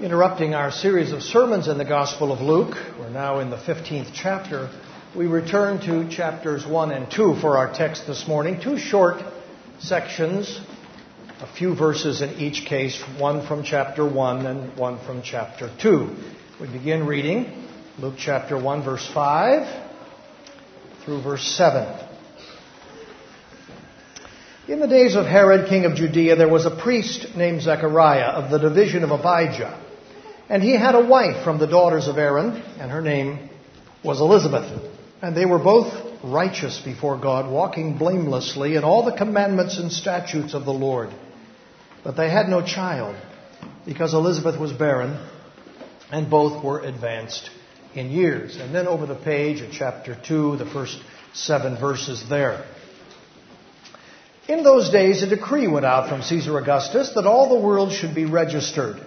Interrupting our series of sermons in the Gospel of Luke, we're now in the 15th chapter. We return to chapters 1 and 2 for our text this morning. Two short sections, a few verses in each case, one from chapter 1 and one from chapter 2. We begin reading Luke chapter 1, verse 5 through verse 7. In the days of Herod, king of Judea, there was a priest named Zechariah of the division of Abijah. And he had a wife from the daughters of Aaron, and her name was Elizabeth. And they were both righteous before God, walking blamelessly in all the commandments and statutes of the Lord. But they had no child, because Elizabeth was barren, and both were advanced in years. And then over the page at chapter 2, the first seven verses there. In those days, a decree went out from Caesar Augustus that all the world should be registered.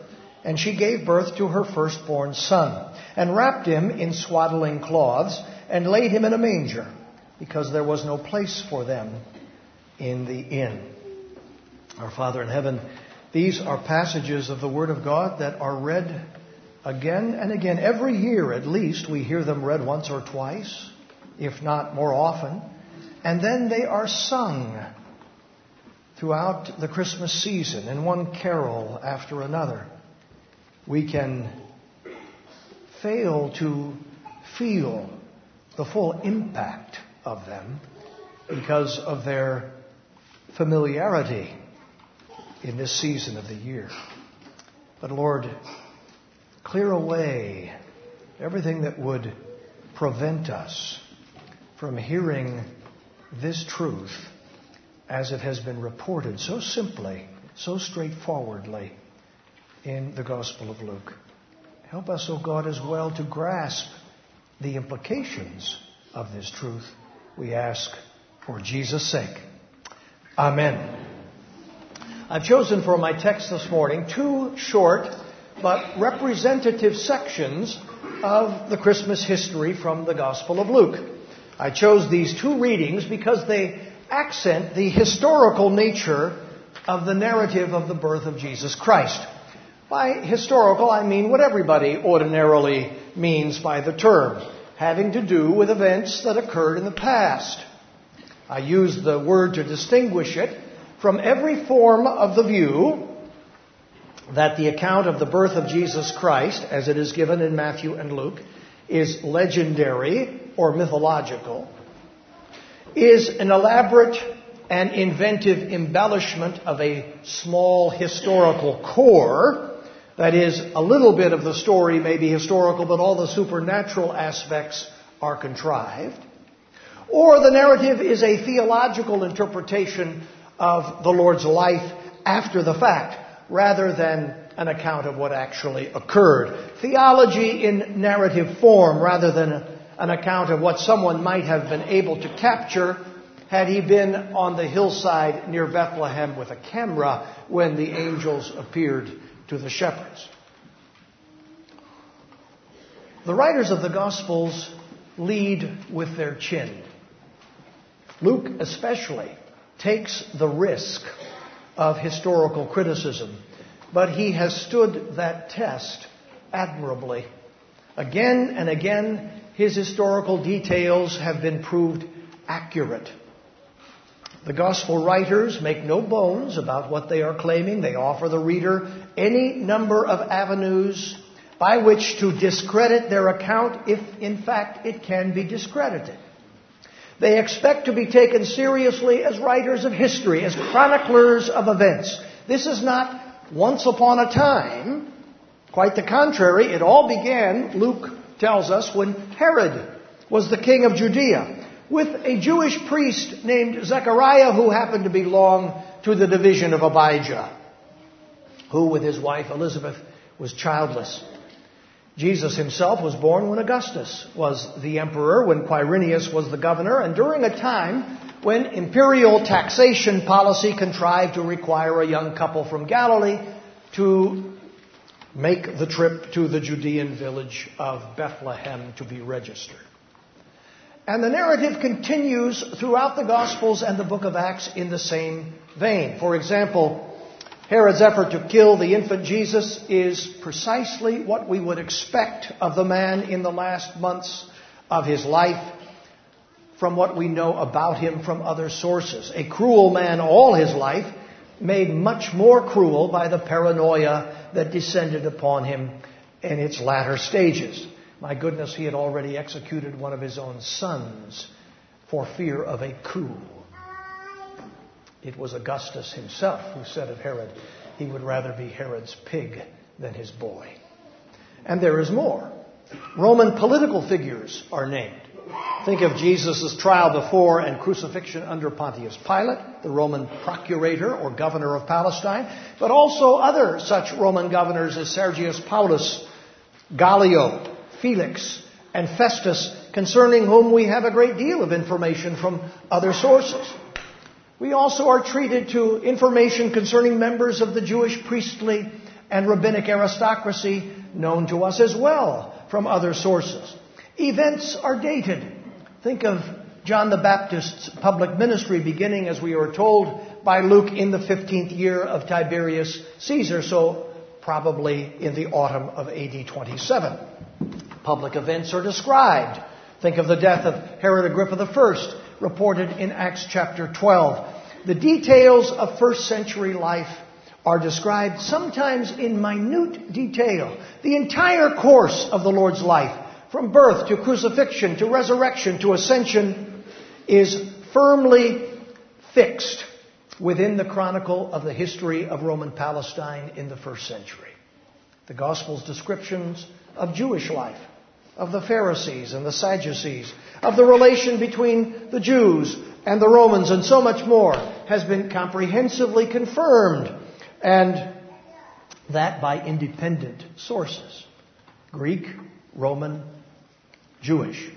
And she gave birth to her firstborn son, and wrapped him in swaddling cloths, and laid him in a manger, because there was no place for them in the inn. Our Father in heaven, these are passages of the Word of God that are read again and again. Every year, at least, we hear them read once or twice, if not more often. And then they are sung throughout the Christmas season in one carol after another we can fail to feel the full impact of them because of their familiarity in this season of the year. But Lord, clear away everything that would prevent us from hearing this truth as it has been reported so simply, so straightforwardly in the Gospel of Luke. Help us, O oh God, as well to grasp the implications of this truth. We ask for Jesus' sake. Amen. I've chosen for my text this morning two short but representative sections of the Christmas history from the Gospel of Luke. I chose these two readings because they accent the historical nature of the narrative of the birth of Jesus Christ. By historical, I mean what everybody ordinarily means by the term, having to do with events that occurred in the past. I use the word to distinguish it from every form of the view that the account of the birth of Jesus Christ, as it is given in Matthew and Luke, is legendary or mythological, is an elaborate and inventive embellishment of a small historical core that is, a little bit of the story may be historical, but all the supernatural aspects are contrived. Or the narrative is a theological interpretation of the Lord's life after the fact, rather than an account of what actually occurred. Theology in narrative form, rather than an account of what someone might have been able to capture had he been on the hillside near Bethlehem with a camera when the angels appeared to the shepherds. The writers of the Gospels lead with their chin. Luke, especially, takes the risk of historical criticism, but he has stood that test admirably. Again and again, his historical details have been proved accurate. The gospel writers make no bones about what they are claiming. They offer the reader any number of avenues by which to discredit their account if, in fact, it can be discredited. They expect to be taken seriously as writers of history, as chroniclers of events. This is not once upon a time. Quite the contrary, it all began, Luke tells us, when Herod was the king of Judea with a Jewish priest named Zechariah who happened to belong to the division of Abijah, who with his wife Elizabeth was childless. Jesus himself was born when Augustus was the emperor, when Quirinius was the governor, and during a time when imperial taxation policy contrived to require a young couple from Galilee to make the trip to the Judean village of Bethlehem to be registered. And the narrative continues throughout the Gospels and the book of Acts in the same vein. For example, Herod's effort to kill the infant Jesus is precisely what we would expect of the man in the last months of his life from what we know about him from other sources. A cruel man all his life, made much more cruel by the paranoia that descended upon him in its latter stages. My goodness, he had already executed one of his own sons for fear of a coup. It was Augustus himself who said of Herod, he would rather be Herod's pig than his boy. And there is more. Roman political figures are named. Think of Jesus' trial before and crucifixion under Pontius Pilate, the Roman procurator or governor of Palestine, but also other such Roman governors as Sergius Paulus, Gallio, Felix, and Festus, concerning whom we have a great deal of information from other sources. We also are treated to information concerning members of the Jewish priestly and rabbinic aristocracy known to us as well from other sources. Events are dated. Think of John the Baptist's public ministry beginning, as we are told, by Luke in the 15th year of Tiberius Caesar, so probably in the autumn of AD 27. Public events are described. Think of the death of Herod Agrippa I, reported in Acts chapter 12. The details of first century life are described sometimes in minute detail. The entire course of the Lord's life, from birth to crucifixion to resurrection to ascension, is firmly fixed within the chronicle of the history of Roman Palestine in the first century. The Gospel's descriptions of Jewish life, of the Pharisees and the Sadducees, of the relation between the Jews and the Romans, and so much more, has been comprehensively confirmed, and that by independent sources Greek, Roman, Jewish.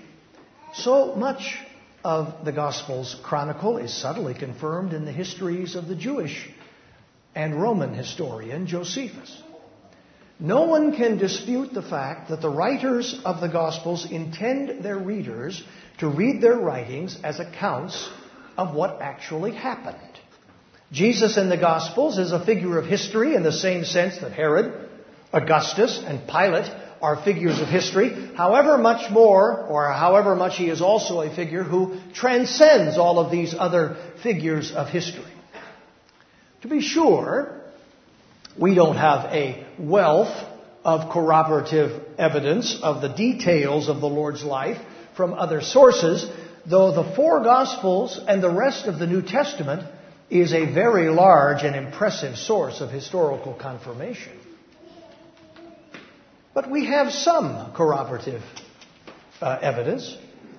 So much of the Gospel's chronicle is subtly confirmed in the histories of the Jewish and Roman historian Josephus. No one can dispute the fact that the writers of the Gospels intend their readers to read their writings as accounts of what actually happened. Jesus in the Gospels is a figure of history in the same sense that Herod, Augustus, and Pilate are figures of history. However much more, or however much he is also a figure who transcends all of these other figures of history. To be sure, we don't have a wealth of corroborative evidence of the details of the Lord's life from other sources, though the four Gospels and the rest of the New Testament is a very large and impressive source of historical confirmation. But we have some corroborative uh, evidence,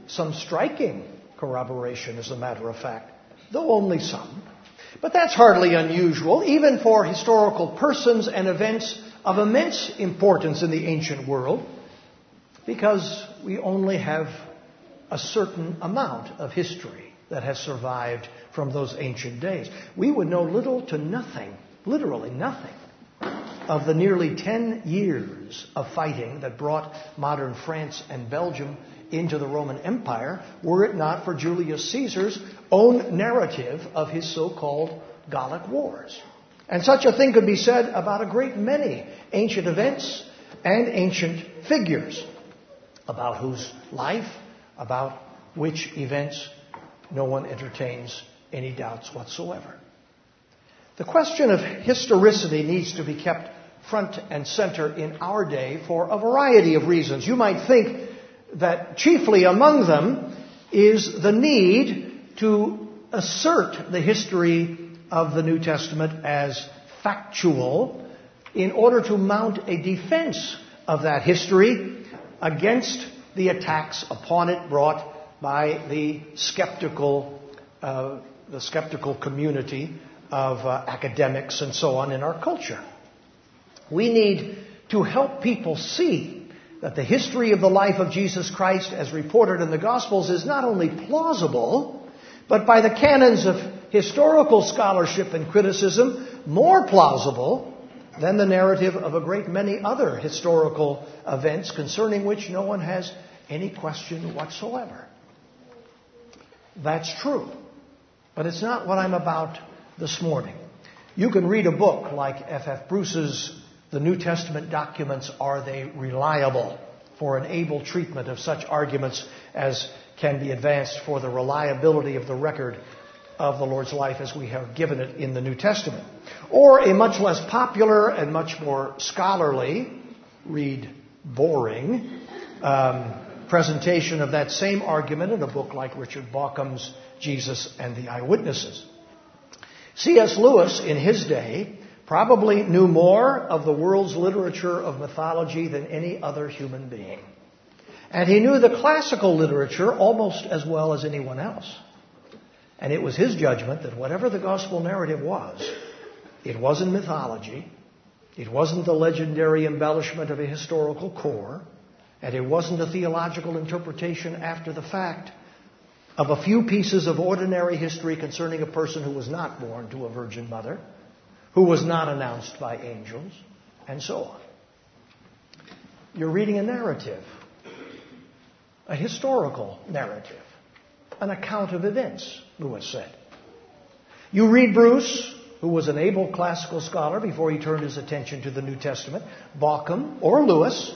some striking corroboration, as a matter of fact, though only some. But that's hardly unusual, even for historical persons and events of immense importance in the ancient world, because we only have a certain amount of history that has survived from those ancient days. We would know little to nothing, literally nothing, of the nearly 10 years of fighting that brought modern France and Belgium into the Roman Empire were it not for Julius Caesar's own narrative of his so called Gallic Wars. And such a thing could be said about a great many ancient events and ancient figures, about whose life, about which events no one entertains any doubts whatsoever. The question of historicity needs to be kept front and center in our day for a variety of reasons. You might think that chiefly among them is the need to assert the history of the New Testament as factual in order to mount a defense of that history against the attacks upon it brought by the skeptical, uh, the skeptical community of uh, academics and so on in our culture. We need to help people see that the history of the life of Jesus Christ as reported in the Gospels is not only plausible, but by the canons of historical scholarship and criticism, more plausible than the narrative of a great many other historical events concerning which no one has any question whatsoever. That's true. But it's not what I'm about this morning. You can read a book like F. F. Bruce's The New Testament Documents Are They Reliable? for an able treatment of such arguments as can be advanced for the reliability of the record of the Lord's life as we have given it in the New Testament. Or a much less popular and much more scholarly, read boring, um, presentation of that same argument in a book like Richard Bauckham's Jesus and the Eyewitnesses. C.S. Lewis, in his day, probably knew more of the world's literature of mythology than any other human being. And he knew the classical literature almost as well as anyone else. And it was his judgment that whatever the gospel narrative was, it wasn't mythology, it wasn't the legendary embellishment of a historical core, and it wasn't a theological interpretation after the fact of a few pieces of ordinary history concerning a person who was not born to a virgin mother who was not announced by angels, and so on. You're reading a narrative, a historical narrative, an account of events, Lewis said. You read Bruce, who was an able classical scholar before he turned his attention to the New Testament, Bauckham or Lewis,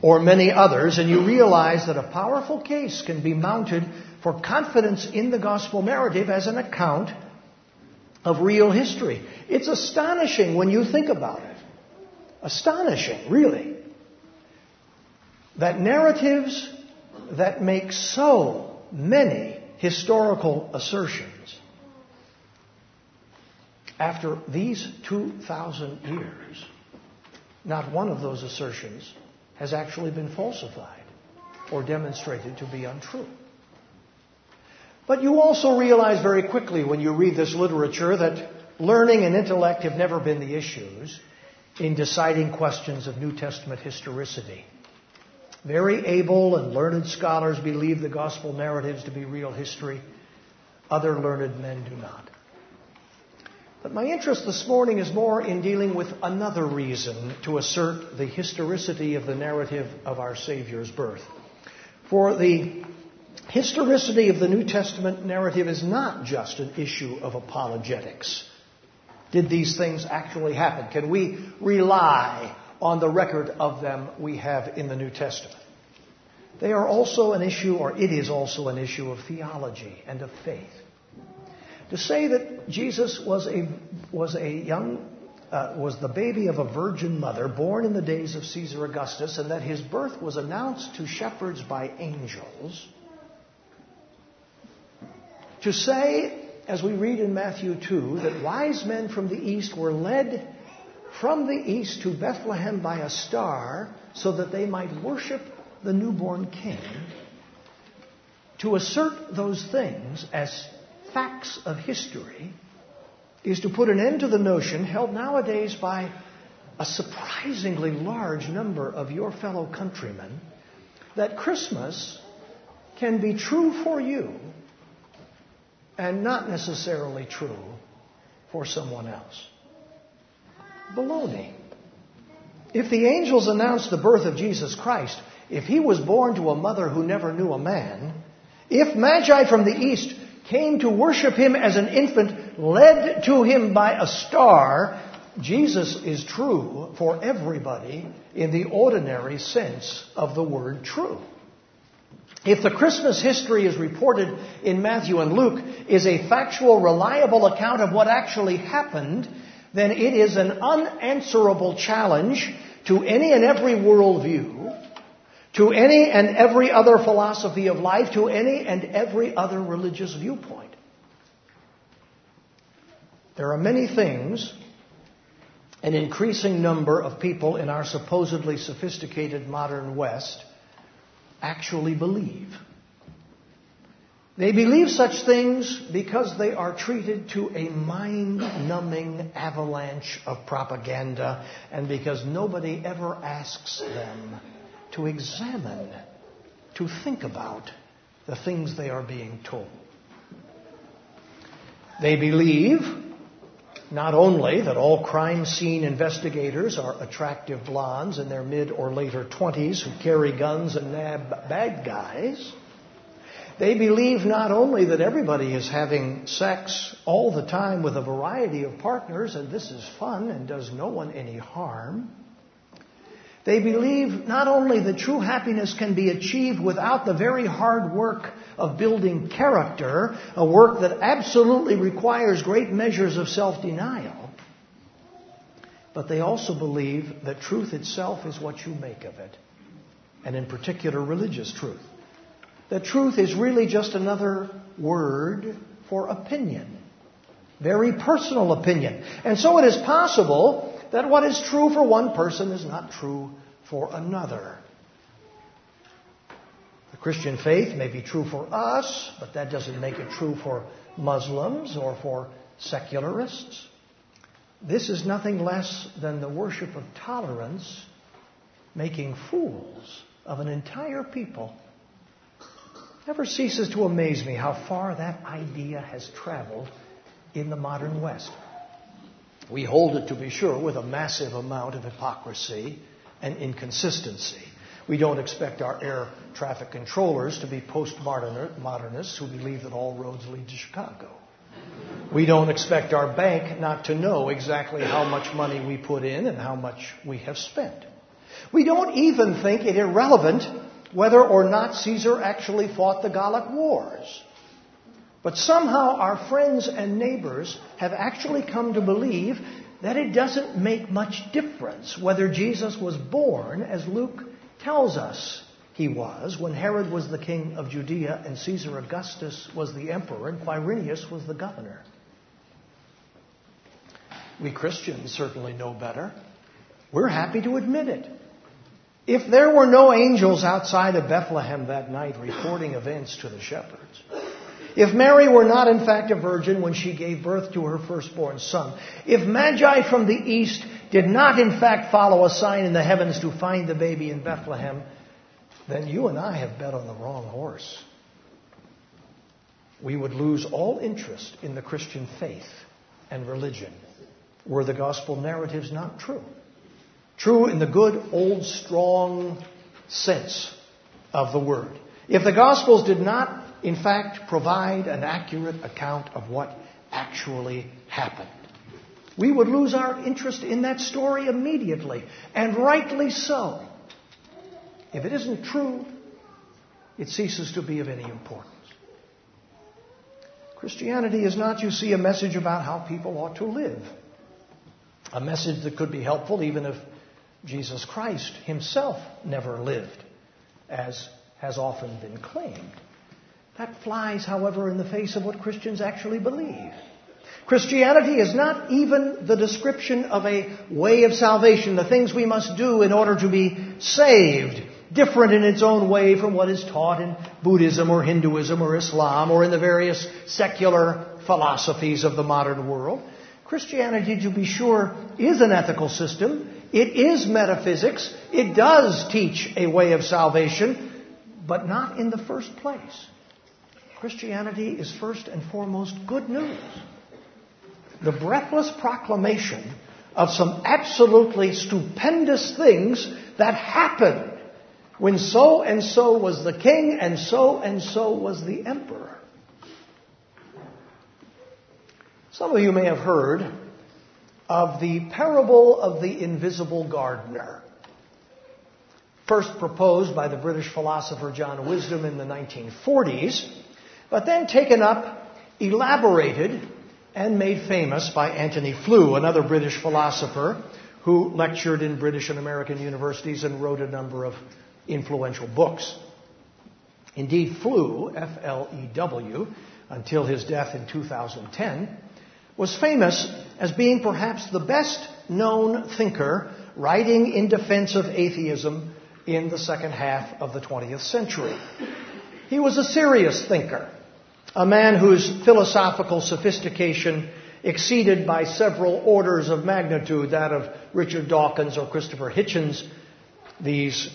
or many others, and you realize that a powerful case can be mounted for confidence in the gospel narrative as an account of real history. It's astonishing when you think about it. Astonishing, really. That narratives that make so many historical assertions after these 2,000 years, not one of those assertions has actually been falsified or demonstrated to be untrue. But you also realize very quickly when you read this literature that learning and intellect have never been the issues in deciding questions of New Testament historicity. Very able and learned scholars believe the gospel narratives to be real history. Other learned men do not. But my interest this morning is more in dealing with another reason to assert the historicity of the narrative of our Savior's birth. For the historicity of the New Testament narrative is not just an issue of apologetics. Did these things actually happen? Can we rely on the record of them we have in the New Testament? They are also an issue, or it is also an issue of theology and of faith. To say that Jesus was a, was a young, uh, was the baby of a virgin mother born in the days of Caesar Augustus and that his birth was announced to shepherds by angels to say, as we read in Matthew 2, that wise men from the east were led from the east to Bethlehem by a star so that they might worship the newborn king, to assert those things as facts of history is to put an end to the notion held nowadays by a surprisingly large number of your fellow countrymen that Christmas can be true for you and not necessarily true for someone else. Baloney. If the angels announced the birth of Jesus Christ, if he was born to a mother who never knew a man, if Magi from the east came to worship him as an infant, led to him by a star, Jesus is true for everybody in the ordinary sense of the word true. If the Christmas history is reported in Matthew and Luke is a factual, reliable account of what actually happened, then it is an unanswerable challenge to any and every worldview, to any and every other philosophy of life, to any and every other religious viewpoint. There are many things an increasing number of people in our supposedly sophisticated modern West actually believe. They believe such things because they are treated to a mind numbing avalanche of propaganda and because nobody ever asks them to examine, to think about the things they are being told. They believe not only that all crime scene investigators are attractive blondes in their mid or later 20s who carry guns and nab bad guys, they believe not only that everybody is having sex all the time with a variety of partners and this is fun and does no one any harm. They believe not only that true happiness can be achieved without the very hard work of building character, a work that absolutely requires great measures of self denial, but they also believe that truth itself is what you make of it, and in particular, religious truth. That truth is really just another word for opinion, very personal opinion. And so it is possible that what is true for one person is not true for another. Christian faith may be true for us, but that doesn't make it true for Muslims or for secularists. This is nothing less than the worship of tolerance, making fools of an entire people. Never ceases to amaze me how far that idea has traveled in the modern West. We hold it, to be sure, with a massive amount of hypocrisy and inconsistency. We don't expect our air traffic controllers to be postmodernists who believe that all roads lead to Chicago. We don't expect our bank not to know exactly how much money we put in and how much we have spent. We don't even think it irrelevant whether or not Caesar actually fought the Gallic Wars. But somehow our friends and neighbors have actually come to believe that it doesn't make much difference whether Jesus was born, as Luke tells us he was when Herod was the king of Judea and Caesar Augustus was the emperor and Quirinius was the governor. We Christians certainly know better. We're happy to admit it. If there were no angels outside of Bethlehem that night reporting events to the shepherds, if Mary were not in fact a virgin when she gave birth to her firstborn son, if Magi from the east did not in fact follow a sign in the heavens to find the baby in Bethlehem, then you and I have bet on the wrong horse. We would lose all interest in the Christian faith and religion were the gospel narratives not true. True in the good, old, strong sense of the word. If the gospels did not in fact, provide an accurate account of what actually happened. We would lose our interest in that story immediately, and rightly so. If it isn't true, it ceases to be of any importance. Christianity is not, you see, a message about how people ought to live. A message that could be helpful even if Jesus Christ himself never lived, as has often been claimed. That flies, however, in the face of what Christians actually believe. Christianity is not even the description of a way of salvation, the things we must do in order to be saved, different in its own way from what is taught in Buddhism or Hinduism or Islam or in the various secular philosophies of the modern world. Christianity, to be sure, is an ethical system. It is metaphysics. It does teach a way of salvation, but not in the first place. Christianity is first and foremost good news. The breathless proclamation of some absolutely stupendous things that happened when so and so was the king and so and so was the emperor. Some of you may have heard of the parable of the invisible gardener. First proposed by the British philosopher John Wisdom in the 1940s but then taken up, elaborated, and made famous by Antony Flew, another British philosopher who lectured in British and American universities and wrote a number of influential books. Indeed, Flew, F L E W, until his death in 2010, was famous as being perhaps the best known thinker writing in defense of atheism in the second half of the 20th century. He was a serious thinker a man whose philosophical sophistication exceeded by several orders of magnitude that of Richard Dawkins or Christopher Hitchens, these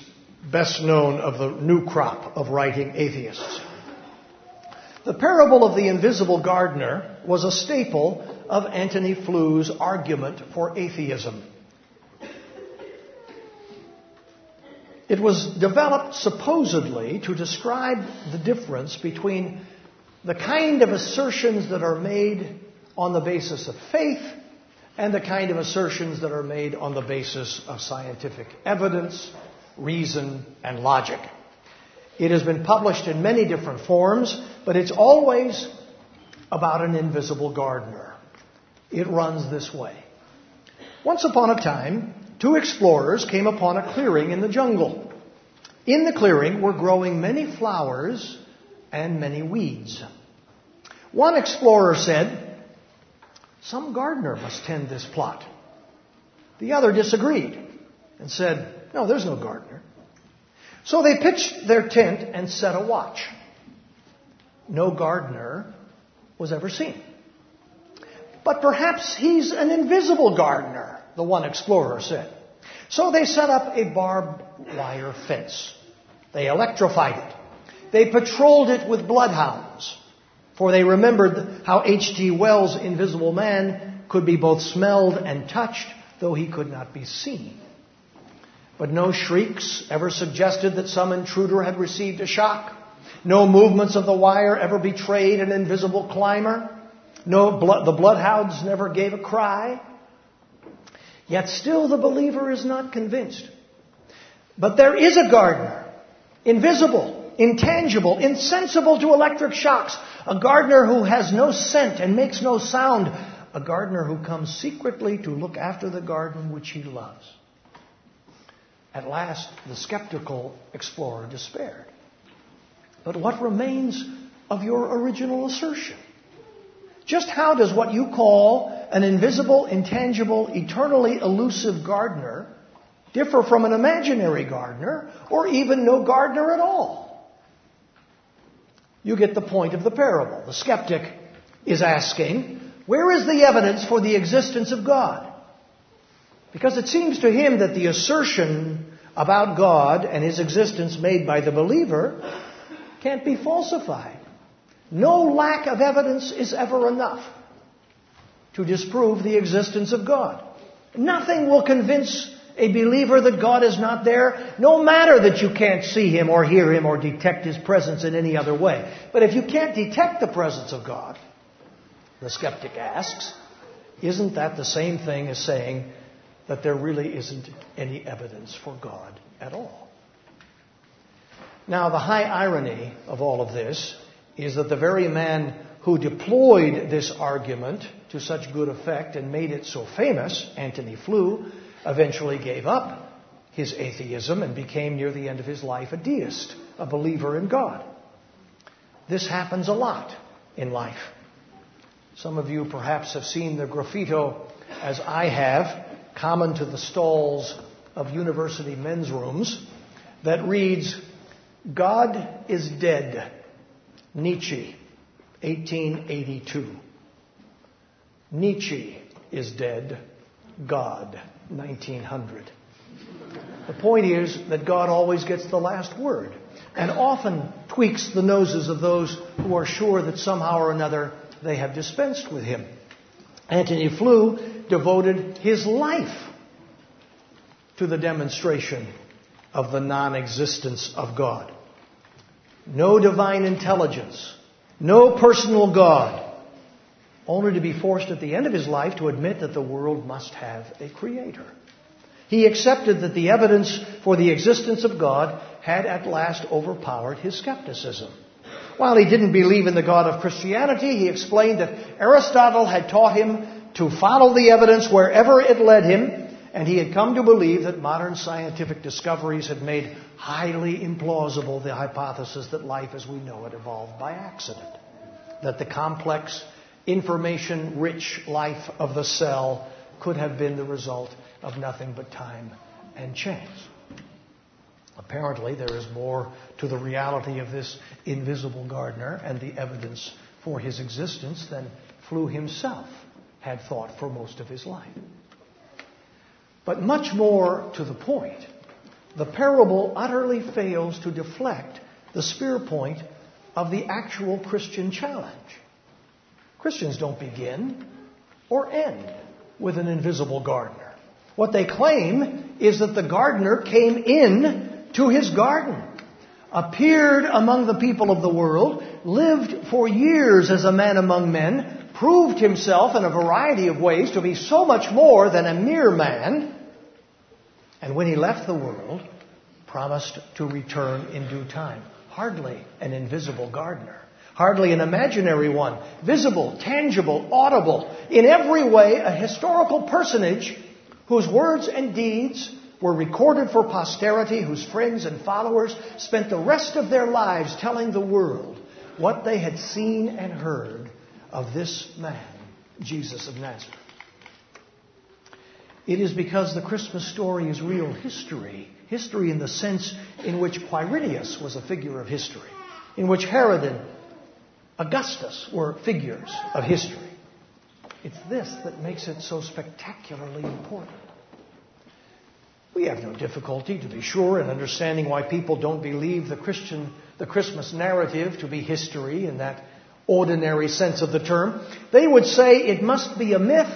best known of the new crop of writing atheists. The parable of the invisible gardener was a staple of Antony Flew's argument for atheism. It was developed supposedly to describe the difference between the kind of assertions that are made on the basis of faith and the kind of assertions that are made on the basis of scientific evidence, reason, and logic. It has been published in many different forms, but it's always about an invisible gardener. It runs this way. Once upon a time, two explorers came upon a clearing in the jungle. In the clearing were growing many flowers and many weeds. One explorer said, Some gardener must tend this plot. The other disagreed and said, No, there's no gardener. So they pitched their tent and set a watch. No gardener was ever seen. But perhaps he's an invisible gardener, the one explorer said. So they set up a barbed wire fence. They electrified it. They patrolled it with bloodhounds, for they remembered how H.G. Wells' Invisible Man could be both smelled and touched, though he could not be seen. But no shrieks ever suggested that some intruder had received a shock. No movements of the wire ever betrayed an invisible climber. No blood, the bloodhounds never gave a cry. Yet still the believer is not convinced. But there is a gardener, invisible, intangible, insensible to electric shocks, a gardener who has no scent and makes no sound, a gardener who comes secretly to look after the garden which he loves. At last, the skeptical explorer despaired. But what remains of your original assertion? Just how does what you call an invisible, intangible, eternally elusive gardener differ from an imaginary gardener or even no gardener at all? You get the point of the parable. The skeptic is asking, where is the evidence for the existence of God? Because it seems to him that the assertion about God and his existence made by the believer can't be falsified. No lack of evidence is ever enough to disprove the existence of God. Nothing will convince a believer that God is not there, no matter that you can't see Him or hear Him or detect His presence in any other way. But if you can't detect the presence of God, the skeptic asks, isn't that the same thing as saying that there really isn't any evidence for God at all? Now, the high irony of all of this is that the very man who deployed this argument to such good effect and made it so famous, Antony Flew, eventually gave up his atheism and became near the end of his life a deist, a believer in God. This happens a lot in life. Some of you perhaps have seen the graffito, as I have, common to the stalls of university men's rooms, that reads, God is dead. Nietzsche, 1882. Nietzsche is dead. God, 1900. The point is that God always gets the last word and often tweaks the noses of those who are sure that somehow or another they have dispensed with him. Antony Flew devoted his life to the demonstration of the non existence of God. No divine intelligence, no personal God, only to be forced at the end of his life to admit that the world must have a creator. He accepted that the evidence for the existence of God had at last overpowered his skepticism. While he didn't believe in the God of Christianity, he explained that Aristotle had taught him to follow the evidence wherever it led him, and he had come to believe that modern scientific discoveries had made highly implausible the hypothesis that life as we know it evolved by accident. That the complex, information rich life of the cell could have been the result of nothing but time and chance. Apparently, there is more to the reality of this invisible gardener and the evidence for his existence than Flew himself had thought for most of his life. But much more to the point, the parable utterly fails to deflect the spear point of the actual Christian challenge. Christians don't begin or end with an invisible gardener. What they claim is that the gardener came in to his garden, appeared among the people of the world, lived for years as a man among men, proved himself in a variety of ways to be so much more than a mere man, and when he left the world, promised to return in due time. Hardly an invisible gardener. Hardly an imaginary one. Visible, tangible, audible. In every way, a historical personage whose words and deeds were recorded for posterity, whose friends and followers spent the rest of their lives telling the world what they had seen and heard of this man, Jesus of Nazareth. It is because the Christmas story is real history. History in the sense in which Quirinius was a figure of history, in which Herod and Augustus were figures of history. It's this that makes it so spectacularly important. We have no difficulty, to be sure, in understanding why people don't believe the Christian, the Christmas narrative to be history in that ordinary sense of the term. They would say it must be a myth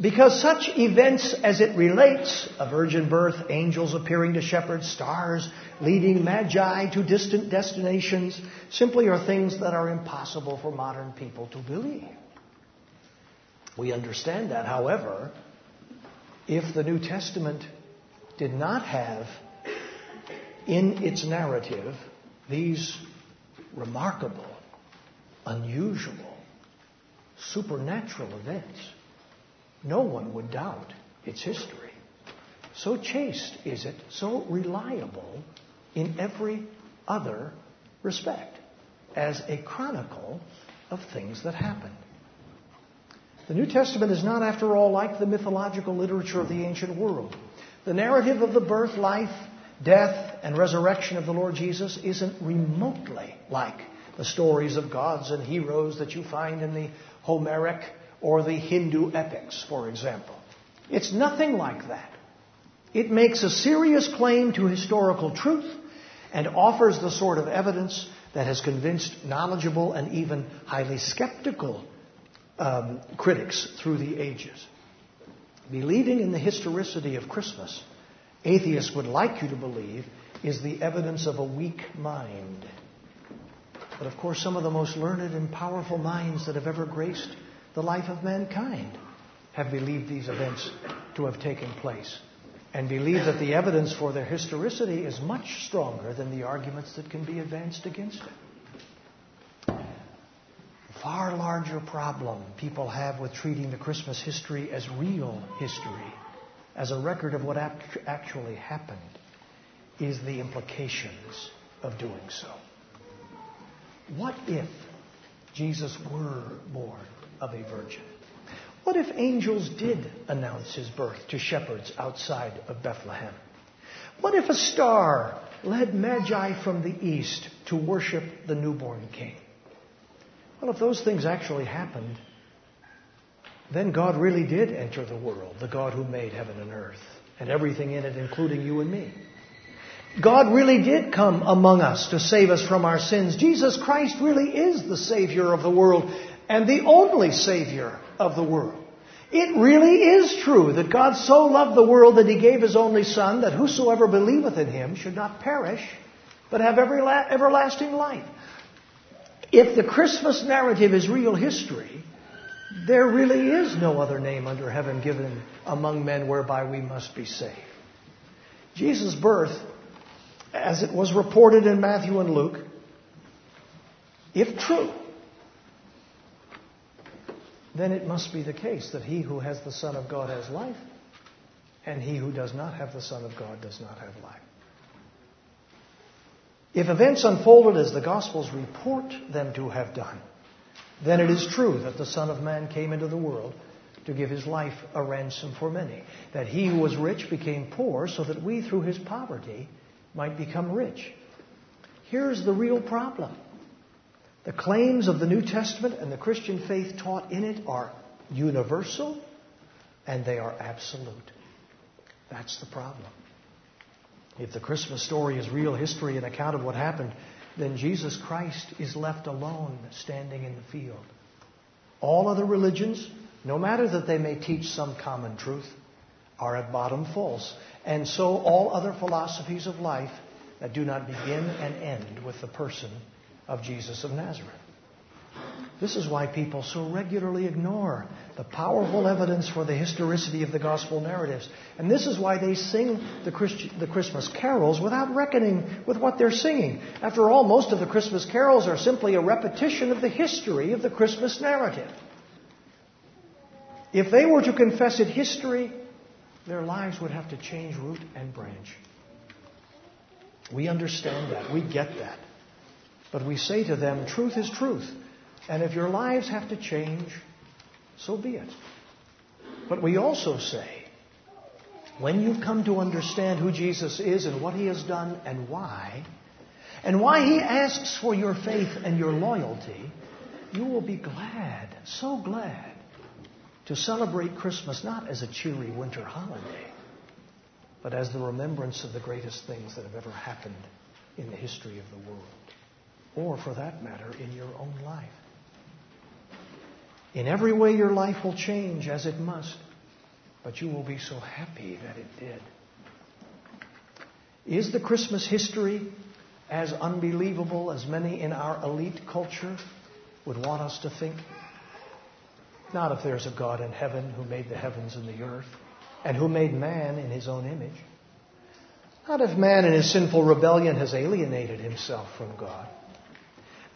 because such events as it relates, a virgin birth, angels appearing to shepherds, stars leading magi to distant destinations, simply are things that are impossible for modern people to believe. We understand that, however, if the New Testament did not have in its narrative these remarkable, unusual, supernatural events, no one would doubt its history. So chaste is it, so reliable in every other respect, as a chronicle of things that happened. The New Testament is not, after all, like the mythological literature of the ancient world. The narrative of the birth, life, death, and resurrection of the Lord Jesus isn't remotely like the stories of gods and heroes that you find in the Homeric or the Hindu epics, for example. It's nothing like that. It makes a serious claim to historical truth and offers the sort of evidence that has convinced knowledgeable and even highly skeptical um, critics through the ages. Believing in the historicity of Christmas, atheists would like you to believe, is the evidence of a weak mind. But of course, some of the most learned and powerful minds that have ever graced the life of mankind have believed these events to have taken place and believe that the evidence for their historicity is much stronger than the arguments that can be advanced against it. Far larger problem people have with treating the Christmas history as real history, as a record of what actually happened, is the implications of doing so. What if Jesus were born of a virgin. What if angels did announce his birth to shepherds outside of Bethlehem? What if a star led Magi from the east to worship the newborn king? Well, if those things actually happened, then God really did enter the world, the God who made heaven and earth and everything in it, including you and me. God really did come among us to save us from our sins. Jesus Christ really is the Savior of the world and the only Savior of the world. It really is true that God so loved the world that He gave His only Son, that whosoever believeth in Him should not perish, but have everlasting life. If the Christmas narrative is real history, there really is no other name under heaven given among men whereby we must be saved. Jesus' birth, as it was reported in Matthew and Luke, if true, then it must be the case that he who has the Son of God has life, and he who does not have the Son of God does not have life. If events unfolded as the Gospels report them to have done, then it is true that the Son of Man came into the world to give his life a ransom for many. That he who was rich became poor so that we through his poverty might become rich. Here's the real problem. The claims of the New Testament and the Christian faith taught in it are universal and they are absolute. That's the problem. If the Christmas story is real history, an account of what happened, then Jesus Christ is left alone standing in the field. All other religions, no matter that they may teach some common truth, are at bottom false. And so all other philosophies of life that do not begin and end with the person of Jesus of Nazareth. This is why people so regularly ignore the powerful evidence for the historicity of the gospel narratives. And this is why they sing the, the, Christmas carols without reckoning with what they're singing. After all, most of the Christmas carols are simply a repetition of the history of the Christmas narrative. If they were to confess it history, their lives would have to change root and branch. We understand that. We get that. But we say to them, truth is truth. And if your lives have to change, so be it. But we also say, when you've come to understand who Jesus is and what he has done and why, and why he asks for your faith and your loyalty, you will be glad, so glad, to celebrate Christmas not as a cheery winter holiday, but as the remembrance of the greatest things that have ever happened in the history of the world, or for that matter, in your own life. In every way, your life will change as it must, but you will be so happy that it did. Is the Christmas history as unbelievable as many in our elite culture would want us to think? Not if there's a God in heaven who made the heavens and the earth, and who made man in his own image. Not if man in his sinful rebellion has alienated himself from God.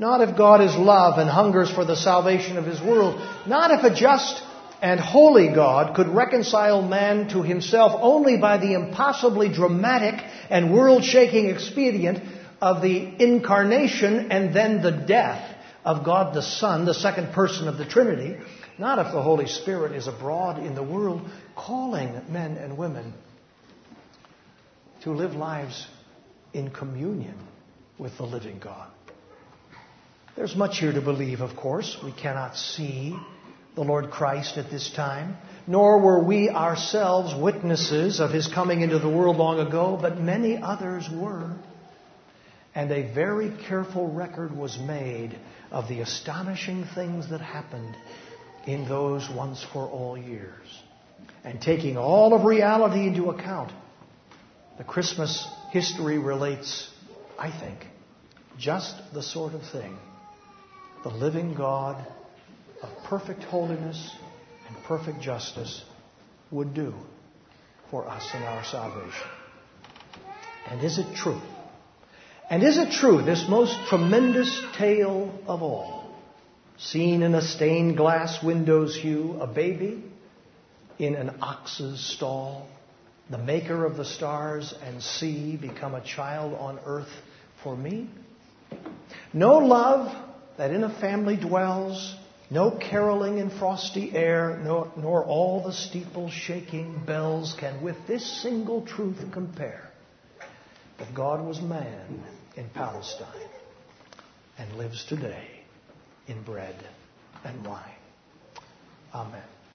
Not if God is love and hungers for the salvation of his world. Not if a just and holy God could reconcile man to himself only by the impossibly dramatic and world shaking expedient of the incarnation and then the death of God the Son, the second person of the Trinity. Not if the Holy Spirit is abroad in the world calling men and women to live lives in communion with the living God. There's much here to believe, of course. We cannot see the Lord Christ at this time, nor were we ourselves witnesses of his coming into the world long ago, but many others were. And a very careful record was made of the astonishing things that happened in those once for all years. And taking all of reality into account, the Christmas history relates, I think, just the sort of thing the living God of perfect holiness and perfect justice would do for us in our salvation. And is it true? And is it true, this most tremendous tale of all, seen in a stained glass window's hue, a baby in an ox's stall, the maker of the stars and sea become a child on earth for me? No love that in a family dwells no caroling in frosty air, nor, nor all the steeple shaking bells can with this single truth compare that God was man in Palestine and lives today in bread and wine. Amen.